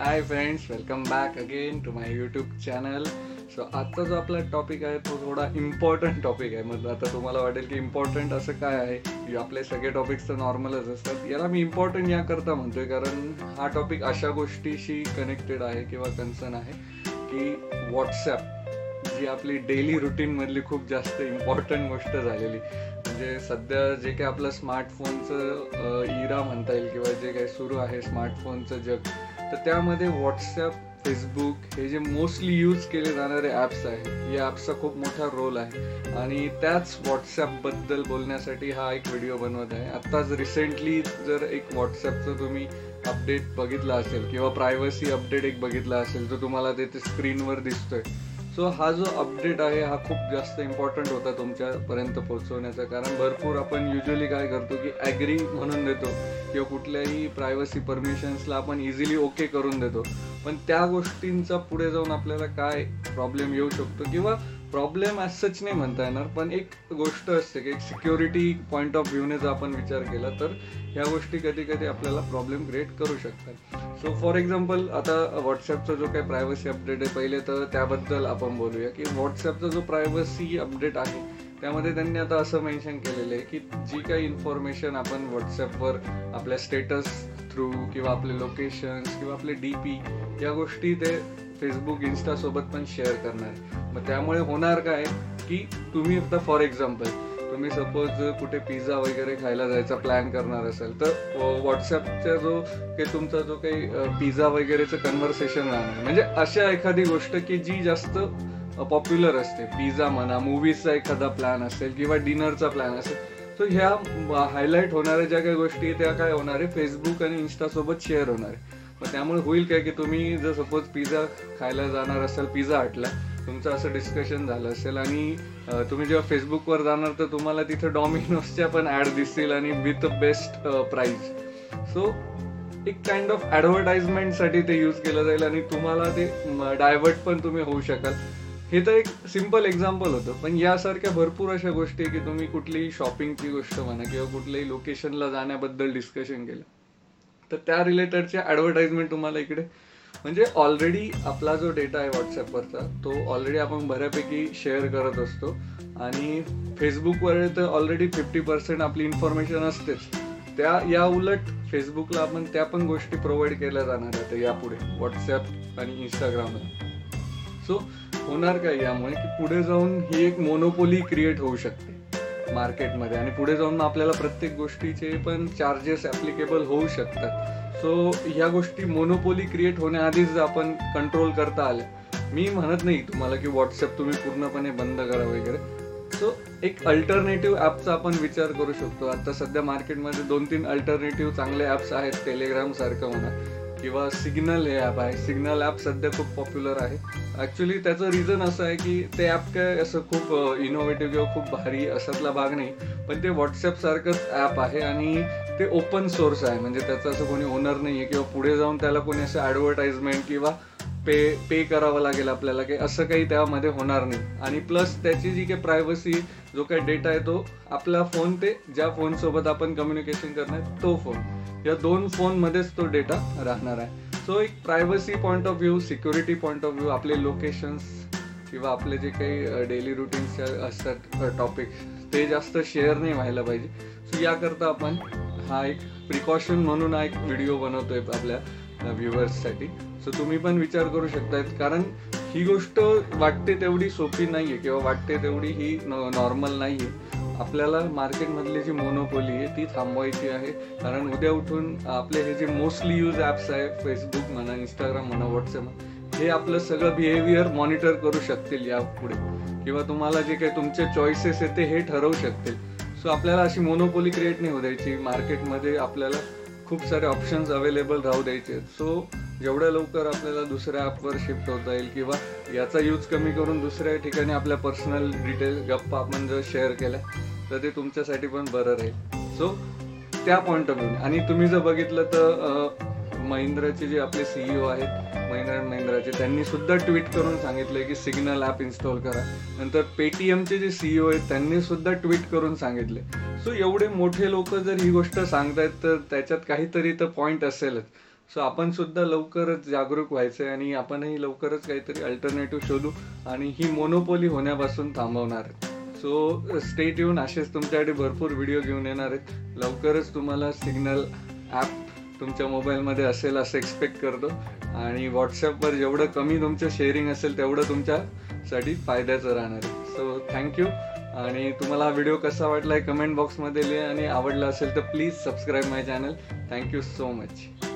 Hi friends welcome back again to my YouTube channel so आत्ता जो आपला topic आहे तो थोडा इम्पॉर्टंट टॉपिक आहे. मग आता तुम्हाला वाटेल की इम्पॉर्टंट असं काय आहे? की आपले सगळे टॉपिक्स तर नॉर्मलच असतात. याला मी इम्पॉर्टंट याकरता म्हणतोय कारण हा टॉपिक अशा गोष्टीशी कनेक्टेड आहे किंवा कन्सर्न आहे की व्हॉट्सॲप जी आपली डेली रुटीनमधली खूप जास्त इम्पॉर्टंट गोष्ट झालेली. म्हणजे सध्या जे काही आपलं स्मार्टफोनचं इरा म्हणता येईल किंवा जे काही सुरू आहे स्मार्टफोनचं जग तर त्यामध्ये व्हॉट्सॲप फेसबुक हे जे मोस्टली यूज केले जाणारे ॲप्स आहेत या ॲप्सचा खूप मोठा रोल आहे. आणि त्याच व्हॉट्सॲपबद्दल बोलण्यासाठी हा एक व्हिडिओ बनवत आहे. आत्ताच रिसेंटली जर एक व्हॉट्सॲपचं तुम्ही अपडेट बघितला असेल किंवा प्रायव्हसी अपडेट एक बघितला असेल तर तुम्हाला ते स्क्रीनवर दिसतोय. सो हा जो अपडेट आहे हा खूप जास्त इम्पॉर्टंट होता तुमच्यापर्यंत पोहोचवण्याचा. कारण भरपूर आपण युजली काय करतो की ॲग्री म्हणून देतो किंवा कुठल्याही प्रायव्हसी परमिशन्सला आपण इझिली ओके करून देतो. पण त्या गोष्टींचा पुढे जाऊन आपल्याला काय प्रॉब्लेम येऊ शकतो? किंवा प्रॉब्लेम ॲज सच नाही म्हणता येणार पण एक गोष्ट असते की एक सिक्युरिटी पॉईंट ऑफ व्ह्यूने जर आपण विचार केला तर ह्या गोष्टी कधी कधी आपल्याला प्रॉब्लेम क्रिएट करू शकतात. सो फॉर एक्झाम्पल आता व्हॉट्सॲपचा जो काही प्रायव्हसी अपडेट आहे पहिले तर त्याबद्दल आपण बोलूया की व्हॉट्सॲपचा जो प्रायव्हसी अपडेट आहे त्यामध्ये त्यांनी आता असं मेन्शन केलेलं आहे की जी काही इन्फॉर्मेशन आपण व्हॉट्सॲपवर आपल्या स्टेटस थ्रू किंवा आपले लोकेशन्स किंवा आपले डी पी या गोष्टी ते फेसबुक इन्स्टासोबत पण शेअर करणार. मग त्यामुळे होणार काय की तुम्ही आता फॉर एक्झाम्पल तुम्ही सपोज कुठे पिझ्झा वगैरे खायला जायचा प्लॅन करणार असेल तर व्हॉट्सअपचा जो काही तुमचा जो काही पिझ्झा वगैरेचं कन्व्हर्सेशन राहणार. म्हणजे अशा एखादी गोष्ट की जी जास्त पॉप्युलर असते. पिझ्झा म्हणा मूवीजचा एखादा प्लॅन असेल किंवा डिनरचा प्लॅन असेल तर ह्या हायलाईट होणाऱ्या ज्या काही गोष्टी त्या काय होणार आहे? फेसबुक आणि इन्स्टासोबत शेअर होणार आहे. त्यामुळे होईल काय की तुम्ही जर सपोज पिझ्झा खायला जाणार असाल पिझ्झा हटला तुमचं असं डिस्कशन झालं असेल आणि तुम्ही जेव्हा फेसबुकवर जाणार तर तुम्हाला तिथं डॉमिनोजच्या पण ॲड दिसतील आणि विथ बेस्ट प्राईज सो एक काइंड ऑफ ॲडव्हर्टाइजमेंटसाठी ते यूज केलं जाईल आणि तुम्हाला ते डायव्हर्ट पण तुम्ही होऊ शकाल. हे तर एक सिंपल एक्झाम्पल होतं. पण यासारख्या भरपूर अशा गोष्टी की तुम्ही कुठलीही शॉपिंगची गोष्ट म्हणा किंवा कुठल्याही लोकेशनला जाण्याबद्दल डिस्कशन केलं. तर त्या रिलेटेडच्या ॲडव्हर्टाईजमेंट तुम्हाला इकडे. म्हणजे ऑलरेडी आपला जो डेटा आहे व्हॉट्सॲपवरचा तो ऑलरेडी आपण बऱ्यापैकी शेअर करत असतो. आणि फेसबुकवर तर ऑलरेडी फिफ्टी पर्सेंट आपली इन्फॉर्मेशन असतेच. त्या या उलट फेसबुकला आपण त्या पण गोष्टी प्रोव्हाइड केल्या जाणार आहेत यापुढे. व्हॉट्सॲप आणि इंस्टाग्रामला सो होणार काय यामुळे? की पुढे जाऊन ही एक मोनोपोली क्रिएट होऊ शकते. मार्केटमध्ये. आणि पुढे जाऊन आपल्याला प्रत्येक गोष्टीचे पण चार्जेस ॲप्लिकेबल होऊ शकतात. सो ह्या गोष्टी मोनोपोली क्रिएट होण्याआधीच आपण कंट्रोल करता आले मी म्हणत नाही तुम्हाला की व्हॉट्सअप तुम्ही पूर्णपणे बंद करा वगैरे. सो एक अल्टरनेटिव्ह ॲपचा आपण विचार करू शकतो. आता सध्या मार्केटमध्ये दोन तीन अल्टरनेटिव्ह चांगले ॲप्स आहेत टेलिग्राम सारखं म्हणा. किंवा सिग्नल हे ॲप आहे. सिग्नल ॲप सध्या खूप पॉप्युलर आहे. ॲक्च्युली त्याचं रिझन असं आहे की ते ॲप काय असं खूप इनोव्हेटिव्ह किंवा खूप भारी असातला भाग नाही. पण ते व्हॉट्सअपसारखंच ॲप आहे आणि ते ओपन सोर्स आहे. म्हणजे त्याचं असं कोणी ओनर नाही आहे किंवा पुढे जाऊन त्याला कोणी असं ॲडव्हर्टाइजमेंट किंवा पे पे करावं लागेल आपल्याला काही असं काही त्यामध्ये होणार नाही. आणि प्लस त्याची जी काही प्रायव्हसी जो काही डेटा आहे तो आपला फोन ते ज्या फोनसोबत आपण कम्युनिकेशन करणार तो फोन या दोन फोनमध्येच तो डेटा राहणार आहे. सो एक privacy point of view security point of view आपले लोकेशन्स किंवा आपले जे काही डेली रुटीन्स असतात टॉपिक्स ते जास्त शेअर नाही व्हायला पाहिजे. सो याकरता आपण हा एक प्रिकॉशन म्हणून हा एक व्हिडिओ बनवतोय आपल्या व्ह्युअर्ससाठी सो तुम्ही पण विचार करू शकतायत कारण ही गोष्ट वाटते तेवढी सोपी नाही आहे किंवा वाटते तेवढी ही नॉर्मल नाही आहे आपल्याला मार्केटमधली जी मोनोपोली आहे ती थांबवायची आहे. कारण उद्या उठून आपले हे जे मोस्टली यूज ॲप्स आहे फेसबुक म्हणा इंस्टाग्राम म्हणा व्हॉट्सअप हे आपलं सगळं बिहेवियर मॉनिटर करू शकतील यापुढे. किंवा तुम्हाला जे काही तुमचे चॉईसेस आहे ते हे ठरवू शकतील. सो आपल्याला अशी मोनोपोली क्रिएट नाही होऊ द्यायची. मार्केटमध्ये आपल्याला खूप सारे ऑप्शन्स अवेलेबल राहू द्यायचे सो जेवढ्या लवकर आपल्याला दुसऱ्या ॲपवर शिफ्ट होता येईल किंवा याचा यूज कमी करून दुसऱ्या ठिकाणी आपल्या पर्सनल डिटेल गप्पा आपण जर शेअर केल्या तर ते तुमच्यासाठी पण बरं राहील. सो त्या पॉईंट ऑफ व्ह्यू आणि तुम्ही जर बघितलं तर महिंद्राचे जे आपले सीईओ आहेत महिंद्रा अँड महिंद्राचे त्यांनी सुद्धा ट्विट करून सांगितलं की सिग्नल ॲप इन्स्टॉल करा. नंतर पेटीएमचे जे सीईओ आहेत त्यांनी सुद्धा ट्विट करून सांगितले सो एवढे मोठे लोक जर ही गोष्ट सांगतायत तर त्याच्यात काहीतरी तर पॉईंट असेलच. सो आपण सुद्धा लवकरच जागरूक व्हायचं आहे आणि आपणही लवकरच काहीतरी अल्टरनेटिव्ह शोधू आणि ही मोनोपोली होण्यापासून थांबवणार आहे सो स्टेट येऊन असेच तुमच्यासाठी भरपूर व्हिडिओ घेऊन येणार आहेत. लवकरच तुम्हाला सिग्नल ॲप तुमच्या मोबाईलमध्ये असेल असं एक्सपेक्ट करतो. आणि व्हॉट्सअपवर जेवढं कमी तुमचं शेअरिंग असेल तेवढं तुमच्यासाठी फायद्याचं राहणार आहे. सो थँक्यू आणि तुम्हाला हा व्हिडिओ कसा वाटला आहे कमेंट बॉक्समध्ये लिहा आणि आवडला असेल तर please subscribe my channel thank you so much